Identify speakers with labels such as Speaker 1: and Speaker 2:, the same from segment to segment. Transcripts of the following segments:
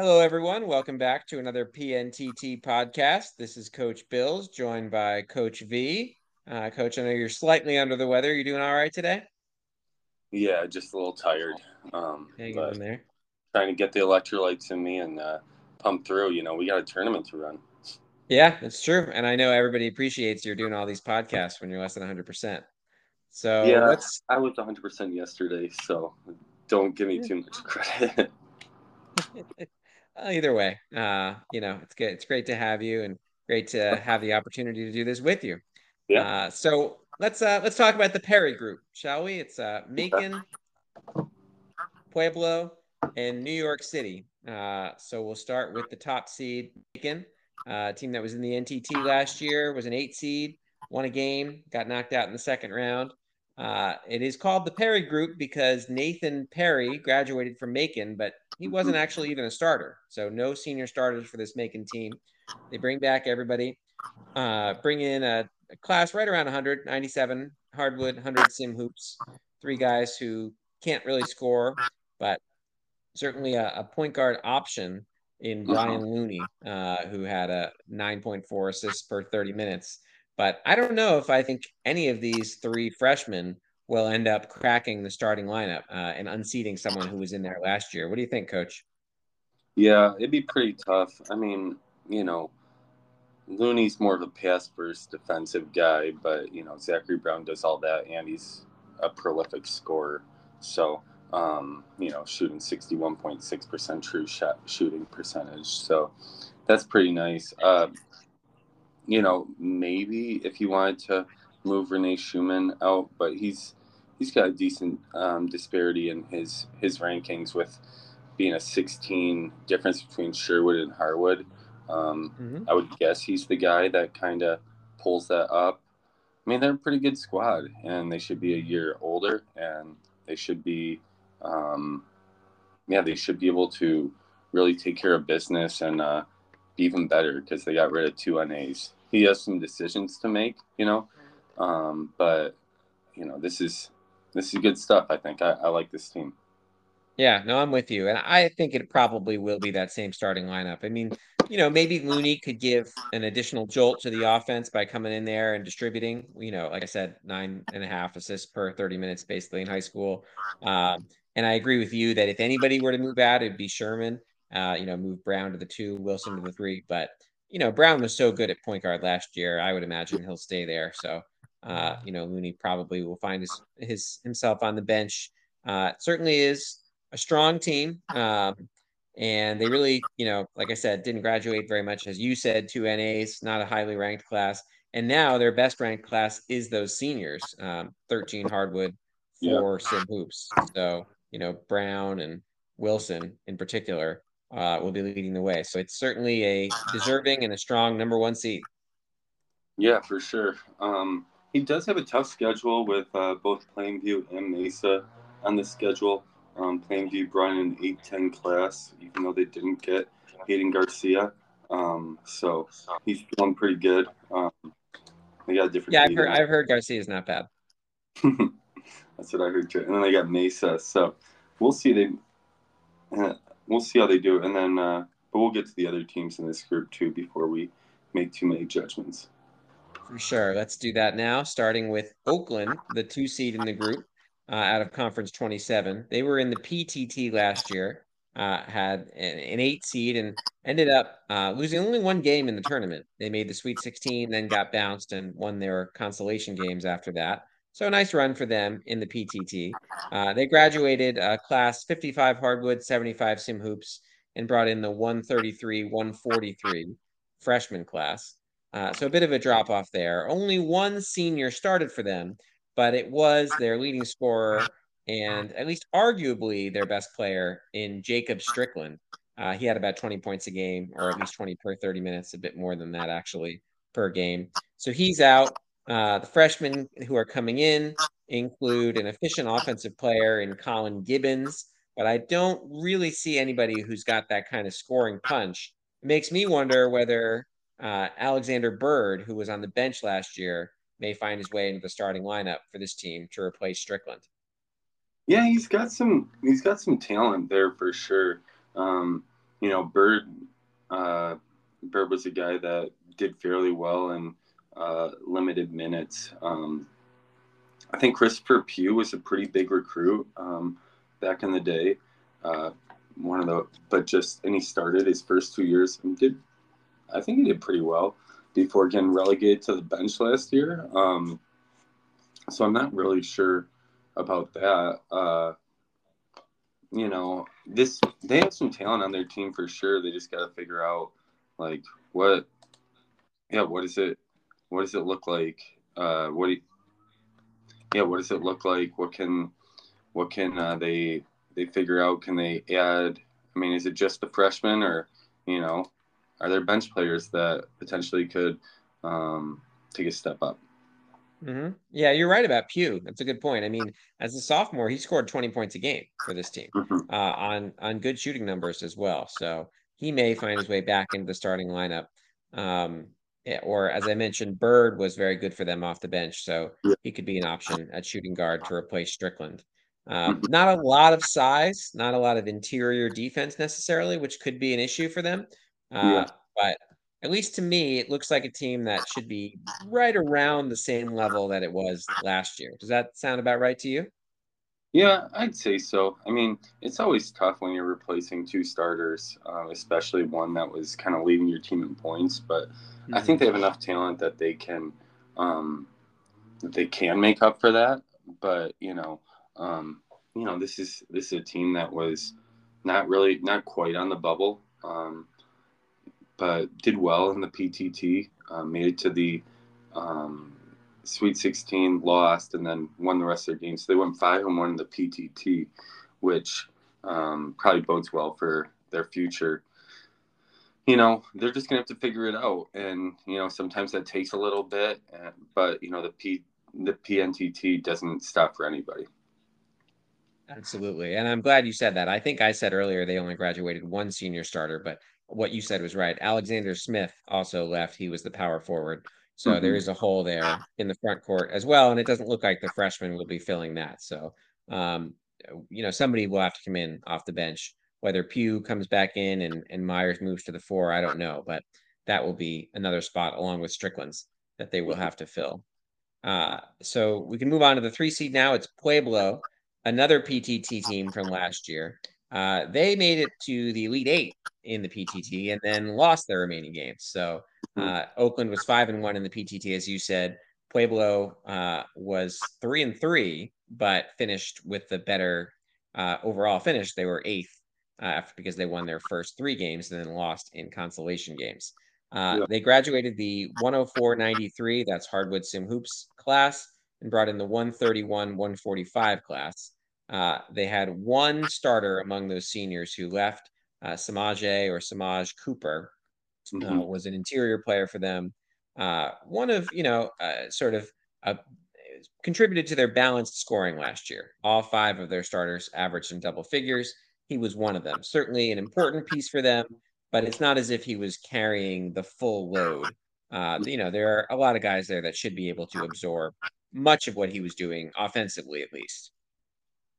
Speaker 1: Hello, everyone. Welcome back to another PNTT podcast. This is Coach Bills, joined by Coach V. Uh, Coach, I know you're slightly under the weather. You doing all right today?
Speaker 2: Yeah, just a little tired. Um, but
Speaker 1: in there.
Speaker 2: trying to get the electrolytes in me and uh, pump through. You know, we got a tournament to run.
Speaker 1: Yeah, that's true. And I know everybody appreciates you're doing all these podcasts when you're less than 100%. So
Speaker 2: yeah,
Speaker 1: let's
Speaker 2: I was 100% yesterday, so don't give me too much credit.
Speaker 1: Well, either way, uh, you know, it's good. It's great to have you and great to have the opportunity to do this with you.
Speaker 2: Yeah.
Speaker 1: Uh, so let's uh, let's talk about the Perry group, shall we? It's uh, Macon, Pueblo, and New York City. Uh, so we'll start with the top seed, Macon, uh, team that was in the NTT last year, was an eight seed, won a game, got knocked out in the second round. Uh, it is called the Perry Group because Nathan Perry graduated from Macon, but he wasn't actually even a starter. So no senior starters for this Macon team. They bring back everybody, uh, bring in a, a class right around 100, 97 hardwood, 100 sim hoops. Three guys who can't really score, but certainly a, a point guard option in Brian Looney, uh, who had a 9.4 assists per 30 minutes. But I don't know if I think any of these three freshmen will end up cracking the starting lineup uh, and unseating someone who was in there last year. What do you think, Coach?
Speaker 2: yeah, it'd be pretty tough. I mean, you know, Looney's more of a pass first defensive guy, but, you know, Zachary Brown does all that, and he's a prolific scorer. So, um, you know, shooting 61.6% true shot shooting percentage. So that's pretty nice. Uh, you know, maybe if you wanted to move Renee Schumann out, but he's he's got a decent um, disparity in his his rankings with being a 16 difference between Sherwood and Harwood. Um,
Speaker 1: Mhm.
Speaker 2: I would guess he's the guy that kind of pulls that up. I mean, they're a pretty good squad, and they should be a year older, and they should be, um, yeah, they should be able to really take care of business and uh, be even better because they got rid of two NAs. He has some decisions to make, you know, um, but you know, this is this is good stuff. I think I, I like this team.
Speaker 1: Yeah, no, I'm with you. And I think it probably will be that same starting lineup. I mean, you know, maybe Looney could give an additional jolt to the offense by coming in there and distributing. You know, like I said, nine and a half assists per 30 minutes basically in high school. Um, and I agree with you that if anybody were to move out, it'd be Sherman. Uh, you know, move Brown to the two, Wilson to the three. But, you know, Brown was so good at point guard last year. I would imagine he'll stay there. So, uh, you know, Looney probably will find his, his himself on the bench. Uh, certainly is a strong team. Um, and they really, you know, like I said, didn't graduate very much, as you said, two NAs, not a highly ranked class. And now their best ranked class is those seniors, um, 13 hardwood,
Speaker 2: Yeah.
Speaker 1: four sim hoops. So, you know, Brown and Wilson in particular uh, will be leading the way. So it's certainly a deserving and a strong number one seed.
Speaker 2: Yeah, for sure. Um, he does have a tough schedule with uh, both Plainview and Mesa on the schedule. Um, Plainview brought in an 8 10 class, even though they didn't get Hayden Garcia. Um, so he's feeling pretty good. Um, they got a different.
Speaker 1: Yeah, I've heard, I've heard Garcia is not bad.
Speaker 2: That's what I heard too. And then they got Mesa. So we'll see. They uh, we'll see how they do. And then, uh, but we'll get to the other teams in this group too before we make too many judgments.
Speaker 1: For sure. Let's do that now, starting with Oakland, the two seed in the group uh, out of Conference 27. They were in the PTT last year, uh, had an, an eight seed, and ended up uh, losing only one game in the tournament. They made the Sweet 16, then got bounced and won their consolation games after that. So a nice run for them in the PTT. Uh, they graduated uh, class 55 hardwood, 75 sim hoops, and brought in the 133, 143 freshman class. Uh, so a bit of a drop off there. Only one senior started for them, but it was their leading scorer and at least arguably their best player in Jacob Strickland. Uh, he had about 20 points a game, or at least 20 per 30 minutes, a bit more than that actually per game. So he's out. Uh, the freshmen who are coming in include an efficient offensive player in Colin Gibbons, but I don't really see anybody who's got that kind of scoring punch. It makes me wonder whether uh, Alexander Bird, who was on the bench last year, may find his way into the starting lineup for this team to replace Strickland.
Speaker 2: Yeah, he's got some he's got some talent there for sure. Um, you know, Bird, uh, Bird was a guy that did fairly well in uh, limited minutes. Um, I think Christopher Pugh was a pretty big recruit um, back in the day. Uh, one of the, but just and he started his first two years and did, I think he did pretty well before getting relegated to the bench last year. Um, so I'm not really sure about that. Uh, you know, this they have some talent on their team for sure. They just got to figure out like what, yeah, what is it? What does it look like? Uh, what do you, yeah, what does it look like? What can what can uh, they they figure out? Can they add? I mean, is it just the freshmen, or you know, are there bench players that potentially could um, take a step up?
Speaker 1: Mm-hmm. Yeah, you're right about Pugh. That's a good point. I mean, as a sophomore, he scored 20 points a game for this team mm-hmm. uh, on on good shooting numbers as well. So he may find his way back into the starting lineup. Um, or as I mentioned, Bird was very good for them off the bench, so he could be an option at shooting guard to replace Strickland. Mm-hmm. not a lot of size, not a lot of interior defense necessarily, which could be an issue for them. Uh, yeah. But at least to me, it looks like a team that should be right around the same level that it was last year. Does that sound about right to you?
Speaker 2: Yeah, I'd say so. I mean, it's always tough when you're replacing two starters, uh, especially one that was kind of leading your team in points. But mm-hmm. I think they have enough talent that they can, um, that they can make up for that. But you know, um, you know, this is this is a team that was not really not quite on the bubble. Um, but did well in the PTT, uh, made it to the um, Sweet 16, lost, and then won the rest of their games. So they went five and one in the PTT, which um, probably bodes well for their future. You know, they're just gonna have to figure it out, and you know, sometimes that takes a little bit, but you know, the P the PNTT doesn't stop for anybody.
Speaker 1: Absolutely. And I'm glad you said that. I think I said earlier they only graduated one senior starter, but what you said was right. Alexander Smith also left. He was the power forward. So mm-hmm. there is a hole there in the front court as well. And it doesn't look like the freshman will be filling that. So, um, you know, somebody will have to come in off the bench. Whether Pugh comes back in and, and Myers moves to the four, I don't know. But that will be another spot along with Strickland's that they will have to fill. Uh, so we can move on to the three seed now. It's Pueblo, another PTT team from last year. Uh, they made it to the Elite Eight in the PTT and then lost their remaining games. So hmm. uh, Oakland was five and one in the PTT, as you said. Pueblo uh, was three and three, but finished with the better uh, overall finish. They were eighth uh, because they won their first three games and then lost in consolation games. Uh, yeah. They graduated the 104.93, that's Hardwood Sim Hoops class, and brought in the 131 145 class. Uh, they had one starter among those seniors who left. Uh, Samaje or Samaj Cooper uh, mm-hmm. was an interior player for them. Uh, one of, you know, uh, sort of contributed to their balanced scoring last year. All five of their starters averaged in double figures. He was one of them. Certainly an important piece for them, but it's not as if he was carrying the full load. Uh, you know, there are a lot of guys there that should be able to absorb much of what he was doing offensively, at least.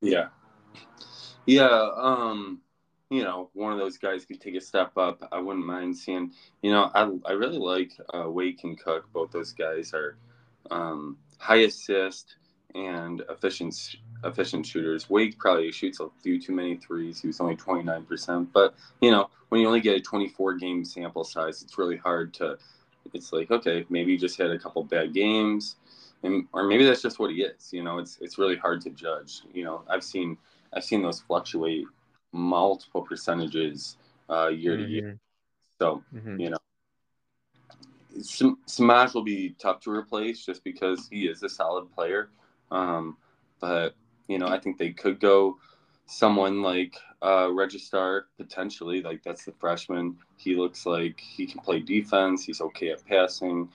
Speaker 2: Yeah. Yeah. Um, you know, one of those guys could take a step up. I wouldn't mind seeing, you know, I, I really like uh, Wake and Cook. Both those guys are um, high assist and efficient efficient shooters. Wake probably shoots a few too many threes. He was only 29%. But, you know, when you only get a 24 game sample size, it's really hard to, it's like, okay, maybe you just had a couple bad games and or maybe that's just what he is. You know, it's it's really hard to judge. You know, I've seen I've seen those fluctuate multiple percentages uh, year mm-hmm. to year. Mm-hmm. So mm-hmm. you know, Samaj will be tough to replace just because he is a solid player. Um, but you know, I think they could go someone like uh, Registar potentially. Like that's the freshman. He looks like he can play defense. He's okay at passing.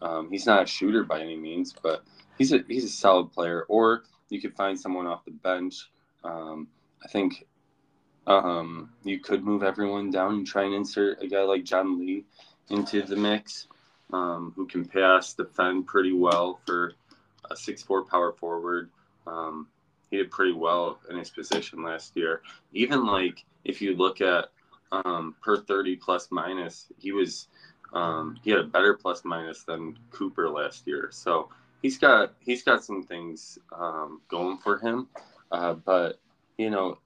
Speaker 2: Um, he's not a shooter by any means, but he's a he's a solid player. Or you could find someone off the bench. Um, I think um, you could move everyone down and try and insert a guy like John Lee into the mix, um, who can pass, defend pretty well for a six-four power forward. Um, he did pretty well in his position last year. Even like if you look at um, per 30 plus minus, he was um, he had a better plus minus than Cooper last year. So he's got he's got some things um, going for him. Uh, but you know,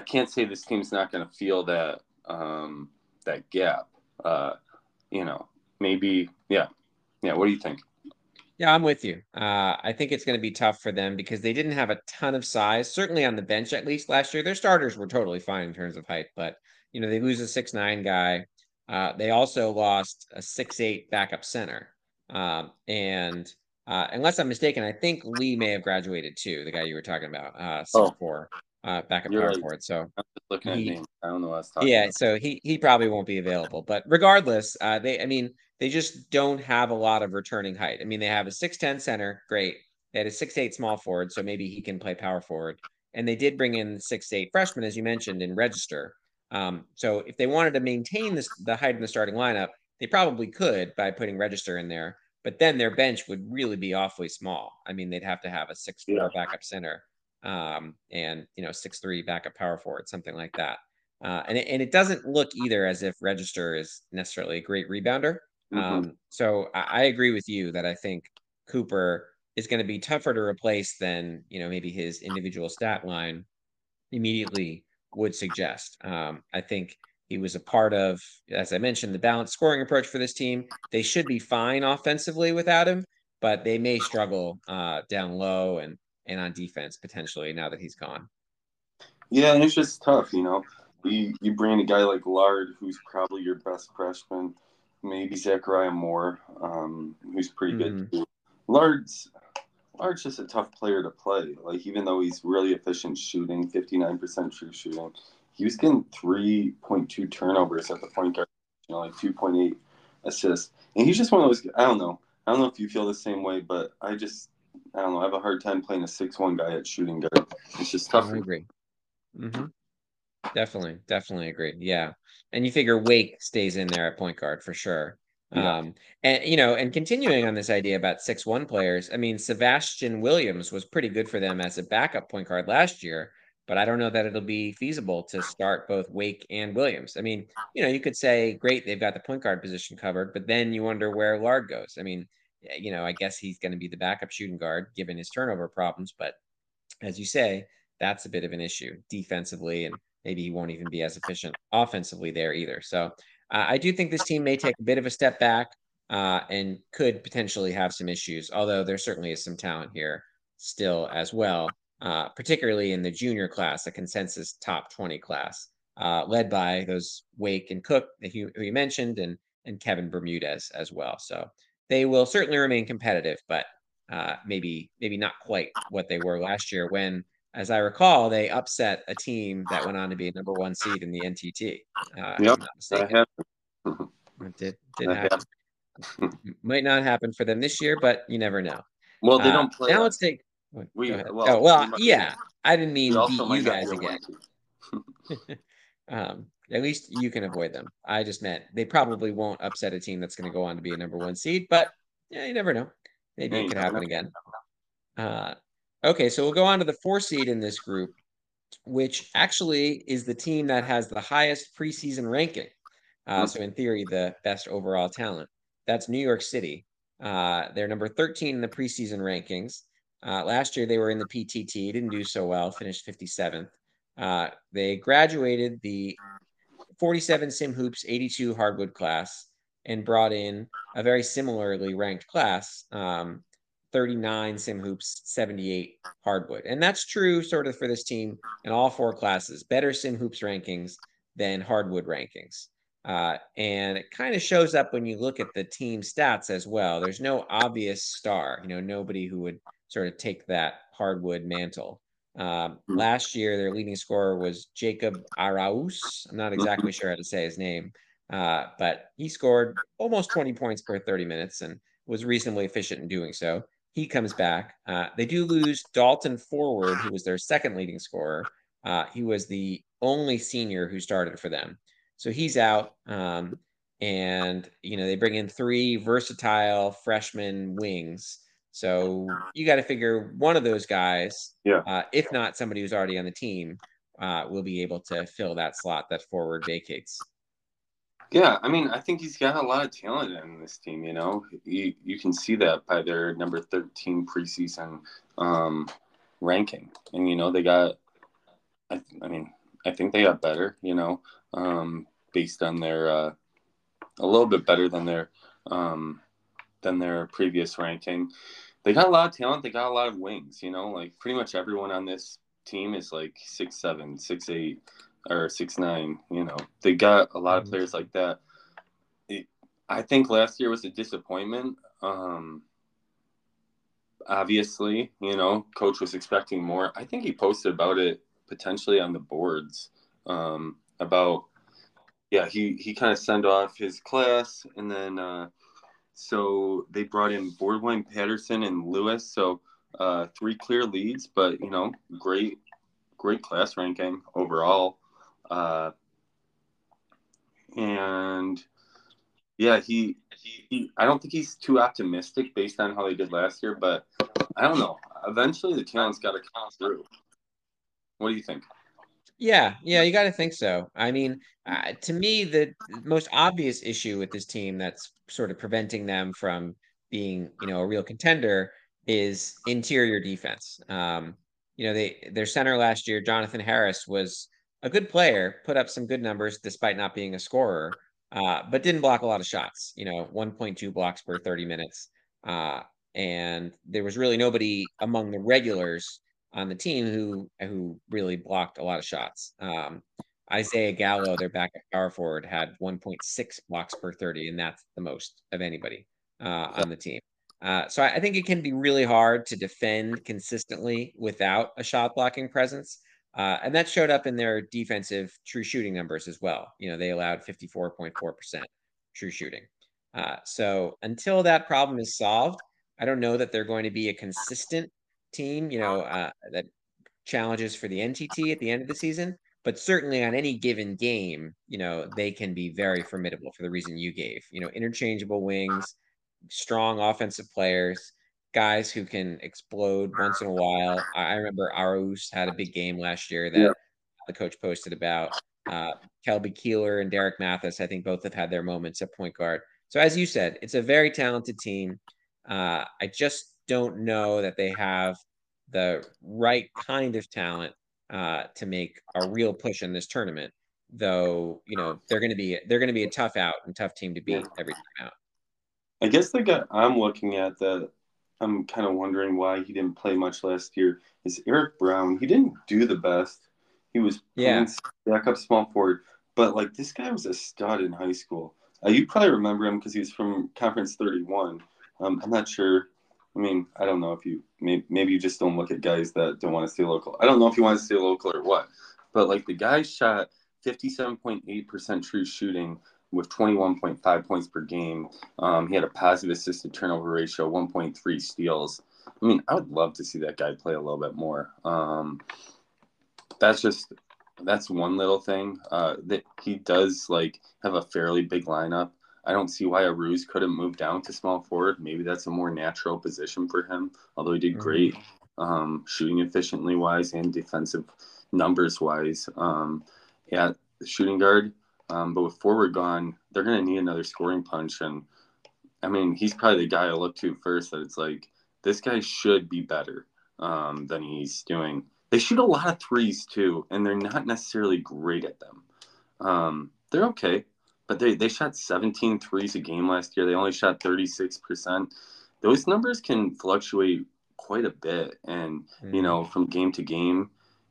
Speaker 2: I can't say this team's not going to feel that um, that gap. Uh, you know, maybe yeah, yeah. What do you think?
Speaker 1: Yeah, I'm with you. Uh, I think it's going to be tough for them because they didn't have a ton of size, certainly on the bench at least last year. Their starters were totally fine in terms of height, but you know they lose a six nine guy. Uh, they also lost a six eight backup center, um, and uh, unless I'm mistaken, I think Lee may have graduated too. The guy you were talking about, uh, six oh. four, uh, backup power right. forward. So
Speaker 2: looking he, at I don't know what I was
Speaker 1: talking. Yeah, about. so he he probably won't be available. But regardless, uh, they I mean they just don't have a lot of returning height. I mean, they have a 6'10 center, great. They had a 6'8 small forward, so maybe he can play power forward. And they did bring in 6'8 freshman, as you mentioned, in register. Um, so if they wanted to maintain this, the height in the starting lineup, they probably could by putting register in there. But then their bench would really be awfully small. I mean, they'd have to have a 6'4 yeah. backup center um, and, you know, 6'3 backup power forward, something like that. Uh, and, it, and it doesn't look either as if register is necessarily a great rebounder. Mm-hmm. Um, so I, I, agree with you that I think Cooper is going to be tougher to replace than you know maybe his individual stat line immediately would suggest. Um, I think he was a part of, as I mentioned, the balanced scoring approach for this team. They should be fine offensively without him, but they may struggle uh, down low and and on defense potentially now that he's gone.
Speaker 2: Yeah, and it's just tough, you know. You you bring a guy like Lard, who's probably your best freshman maybe Zachariah Moore, um, who's pretty mm-hmm. good too. Lard's Lard's just a tough player to play. Like even though he's really efficient shooting, fifty nine percent true shooting, he was getting three point two turnovers at the point guard, you know, like two point eight assists, and he's just one of those. I don't know. I don't know if you feel the same way, but I just I don't know. I have a hard time playing a six one guy at shooting guard. It's just tough.
Speaker 1: I agree. Mm-hmm. Definitely, definitely agree. Yeah. And you figure Wake stays in there at point guard for sure. Yeah. Um, and you know, and continuing on this idea about six one players, I mean, Sebastian Williams was pretty good for them as a backup point guard last year, but I don't know that it'll be feasible to start both Wake and Williams. I mean, you know, you could say, great, they've got the point guard position covered, but then you wonder where Lard goes. I mean, you know, I guess he's going to be the backup shooting guard given his turnover problems, but as you say, that's a bit of an issue defensively and maybe he won't even be as efficient offensively there either. So uh, I do think this team may take a bit of a step back uh, and could potentially have some issues, although there certainly is some talent here still as well, uh, particularly in the junior class, a consensus top 20 class, uh, led by those Wake and Cook you, who you mentioned and, and Kevin Bermudez as well. So they will certainly remain competitive, but uh, maybe maybe not quite what they were last year when as I recall, they upset a team that went on to be a number one seed in the NTT.
Speaker 2: Uh, yep, that happened.
Speaker 1: it did, did happen. Might not happen for them this year, but you never know.
Speaker 2: Well, they uh, don't play.
Speaker 1: Now let's take. We, well, oh, well we yeah. I didn't mean beat you guys again. um, at least you can avoid them. I just meant they probably won't upset a team that's going to go on to be a number one seed, but yeah, you never know. Maybe it could happen again. Uh, Okay, so we'll go on to the four seed in this group, which actually is the team that has the highest preseason ranking. Uh, so, in theory, the best overall talent. That's New York City. Uh, they're number 13 in the preseason rankings. Uh, last year, they were in the PTT, didn't do so well, finished 57th. Uh, they graduated the 47 Sim Hoops 82 hardwood class and brought in a very similarly ranked class. Um, 39 sim hoops, 78 hardwood. And that's true sort of for this team in all four classes. Better sim hoops rankings than hardwood rankings. Uh, and it kind of shows up when you look at the team stats as well. There's no obvious star, you know, nobody who would sort of take that hardwood mantle. Um, hmm. last year, their leading scorer was Jacob Arauz. I'm not exactly sure how to say his name, uh, but he scored almost 20 points per 30 minutes and was reasonably efficient in doing so. He comes back. Uh, they do lose Dalton Forward, who was their second leading scorer. Uh, he was the only senior who started for them. So he's out. Um, and, you know, they bring in three versatile freshman wings. So you got to figure one of those guys,
Speaker 2: yeah.
Speaker 1: Uh, if not somebody who's already on the team, uh, will be able to fill that slot that forward vacates.
Speaker 2: Yeah, I mean, I think he's got a lot of talent in this team. You know, you you can see that by their number thirteen preseason um, ranking, and you know they got. I, I mean, I think they got better. You know, um, based on their uh, a little bit better than their um, than their previous ranking. They got a lot of talent. They got a lot of wings. You know, like pretty much everyone on this team is like six seven, six eight or six nine. You know, they got a lot of mm-hmm. players like that. It, I think last year was a disappointment. Um, obviously, you know, coach was expecting more. I think he posted about it potentially on the boards um, about yeah he he kind of sent off his class and then uh, so they brought in Boardwine, Patterson, and Lewis. So uh, three clear leads, but you know, great, great class ranking overall. Uh, and yeah, he, he, he, I don't think he's too optimistic based on how they did last year, but I don't know. Eventually, the talent's got to come through. What do you think?
Speaker 1: Yeah, yeah, you got to think so. I mean, uh, to me, the most obvious issue with this team that's sort of preventing them from being, you know, a real contender is interior defense. Um, you know, they their center last year, Jonathan Harris, was a good player, put up some good numbers despite not being a scorer, uh, but didn't block a lot of shots. You know, 1.2 blocks per 30 minutes, uh, and there was really nobody among the regulars on the team who who really blocked a lot of shots. Um, Isaiah Gallo, their backup power forward, had 1.6 blocks per 30, and that's the most of anybody uh, on the team. Uh, so I, I, think it can be really hard to defend consistently without a shot blocking presence. Uh, and that showed up in their defensive true shooting numbers as well. You know, they allowed 54.4% true shooting. Uh, so until that problem is solved, I don't know that they're going to be a consistent team, you know, uh, that challenges for the NTT at the end of the season. But certainly on any given game, you know, they can be very formidable for the reason you gave. You know, interchangeable wings, strong offensive players, guys who can explode once in a while. I remember Arauz had a big game last year that yeah. the coach posted about. Uh, Kelby Keeler and Derek Mathis, I think both have had their moments at point guard. So as you said, it's a very talented team. Uh, I just don't know that they have the right kind of talent uh, to make a real push in this tournament. Though you know they're going to be they're going to be a tough out and tough team to beat every time out.
Speaker 2: I guess the guy I'm looking at that I'm kind of wondering why he didn't play much last year is Eric Brown. He didn't do the best. He was
Speaker 1: yeah
Speaker 2: back up small forward, but like this guy was a stud in high school. Uh, you probably remember him because he's from Conference 31. Um, I'm not sure I mean, I don't know if you maybe, maybe you just don't look at guys that don't want to stay local. I don't know if you want to stay local or what, but like the guy shot 57.8% true shooting with 21.5 points per game. Um, he had a positive assisted turnover ratio, 1.3 steals. I mean, I would love to see that guy play a little bit more. Um, that's just that's one little thing. Uh, that he does like have a fairly big lineup. I don't see why Arauz couldn't move down to small forward. Maybe that's a more natural position for him. Although he did mm-hmm. great um, shooting efficiently wise and defensive numbers wise um, at shooting guard. Um, but with forward gone, they're going to need another scoring punch. And I mean, he's probably the guy I look to first. That it's like this guy should be better um, than he's doing. They shoot a lot of threes too, and they're not necessarily great at them. Um, they're okay but they, they shot 17 threes a game last year. They only shot 36%. Those numbers can fluctuate quite a bit. And, mm. you know, from game to game,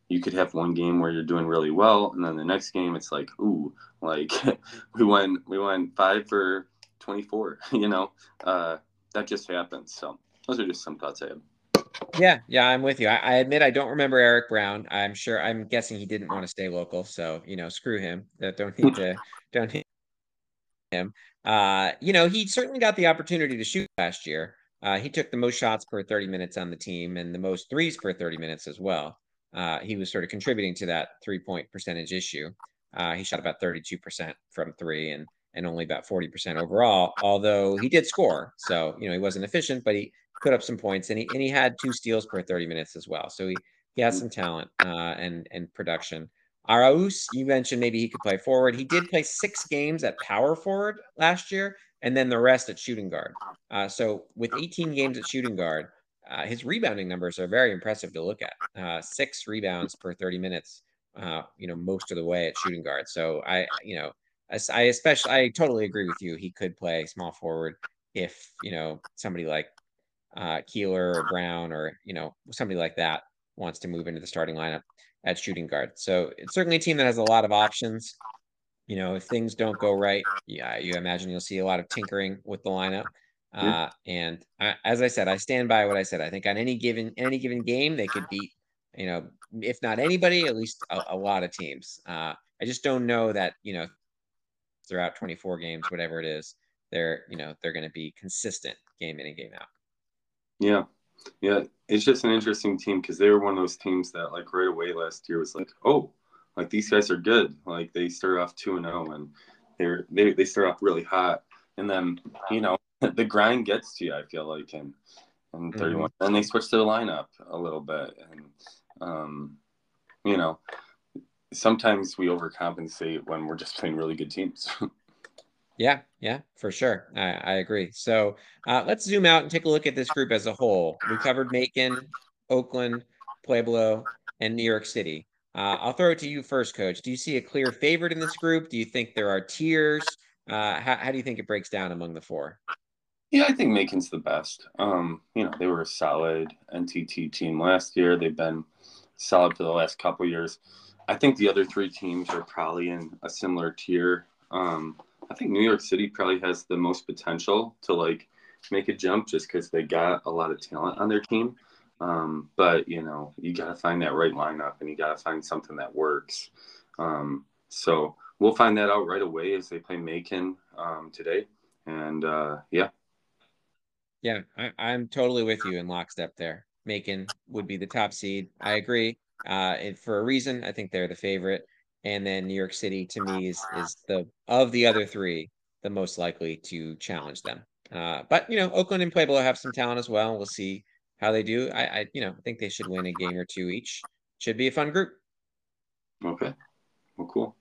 Speaker 2: you could have one game where you're doing really well. And then the next game, it's like, ooh, like we went, we went five for 24, you know, uh, that just happens. So those are just some thoughts I have.
Speaker 1: Yeah, yeah, I'm with you. I, I, admit I don't remember Eric Brown. I'm sure. I'm guessing he didn't want to stay local, so you know, screw him. Don't need to don't need him. Uh, you know, he certainly got the opportunity to shoot last year. Uh, he took the most shots per 30 minutes on the team and the most threes per 30 minutes as well. Uh, he was sort of contributing to that three point percentage issue. Uh, he shot about 32% from three and and only about 40% overall, although he did score. So, you know, he wasn't efficient, but he put up some points and he, and he had two steals per 30 minutes as well. So he, he has some talent uh, and, and production. Arauz, you mentioned maybe he could play forward. He did play six games at power forward last year, and then the rest at shooting guard. Uh, so with 18 games at shooting guard, uh, his rebounding numbers are very impressive to look at. Uh, six rebounds per 30 minutes, uh, you know, most of the way at shooting guard. So I, you know, I especially, I totally agree with you. He could play small forward if, you know, somebody like uh, Keeler or Brown or, you know, somebody like that wants to move into the starting lineup at shooting guard. So it's certainly a team that has a lot of options. You know, if things don't go right, yeah, you imagine you'll see a lot of tinkering with the lineup. Uh, and I, as I said, I stand by what I said. I think on any given any given game, they could beat, you know, if not anybody, at least a, a lot of teams. Uh, I just don't know that you know throughout 24 games, whatever it is, they're you know they're going to be consistent game in and game out.
Speaker 2: Yeah, yeah, it's just an interesting team because they were one of those teams that like right away last year was like, oh, like these guys are good. Like they start off two and zero, oh and they're they they start off really hot, and then you know the grind gets to you. I feel like and and 31, mm-hmm. and they switch to the lineup a little bit, and um, you know, sometimes we overcompensate when we're just playing really good teams.
Speaker 1: Yeah, yeah, for sure. I, I agree. So uh, let's zoom out and take a look at this group as a whole. We covered Macon, Oakland, Pueblo, and New York City. Uh, I'll throw it to you first, Coach. Do you see a clear favorite in this group? Do you think there are tiers? Uh, how, how do you think it breaks down among the four?
Speaker 2: Yeah, I think Macon's the best. Um, you know, they were a solid NTT team last year. They've been solid for the last couple years. I think the other three teams are probably in a similar tier. Um, I think New York City probably has the most potential to like make a jump just because they got a lot of talent on their team. Um, but you know, you got to find that right lineup and you got to find something that works. Um, so we'll find that out right away as they play Macon um, today. And uh, yeah.
Speaker 1: Yeah, I, I'm totally with you in lockstep there. Macon would be the top seed. I agree. Uh, and for a reason, I think they're the favorite and then New York City to me is is the of the other three the most likely to challenge them. Uh, but you know, Oakland and Pueblo have some talent as well. We'll see how they do. I, I you know I think they should win a game or two each. Should be a fun group.
Speaker 2: Okay. Well, cool.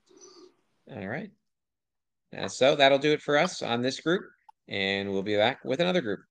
Speaker 1: All right. Uh, so that'll do it for us on this group, and we'll be back with another group.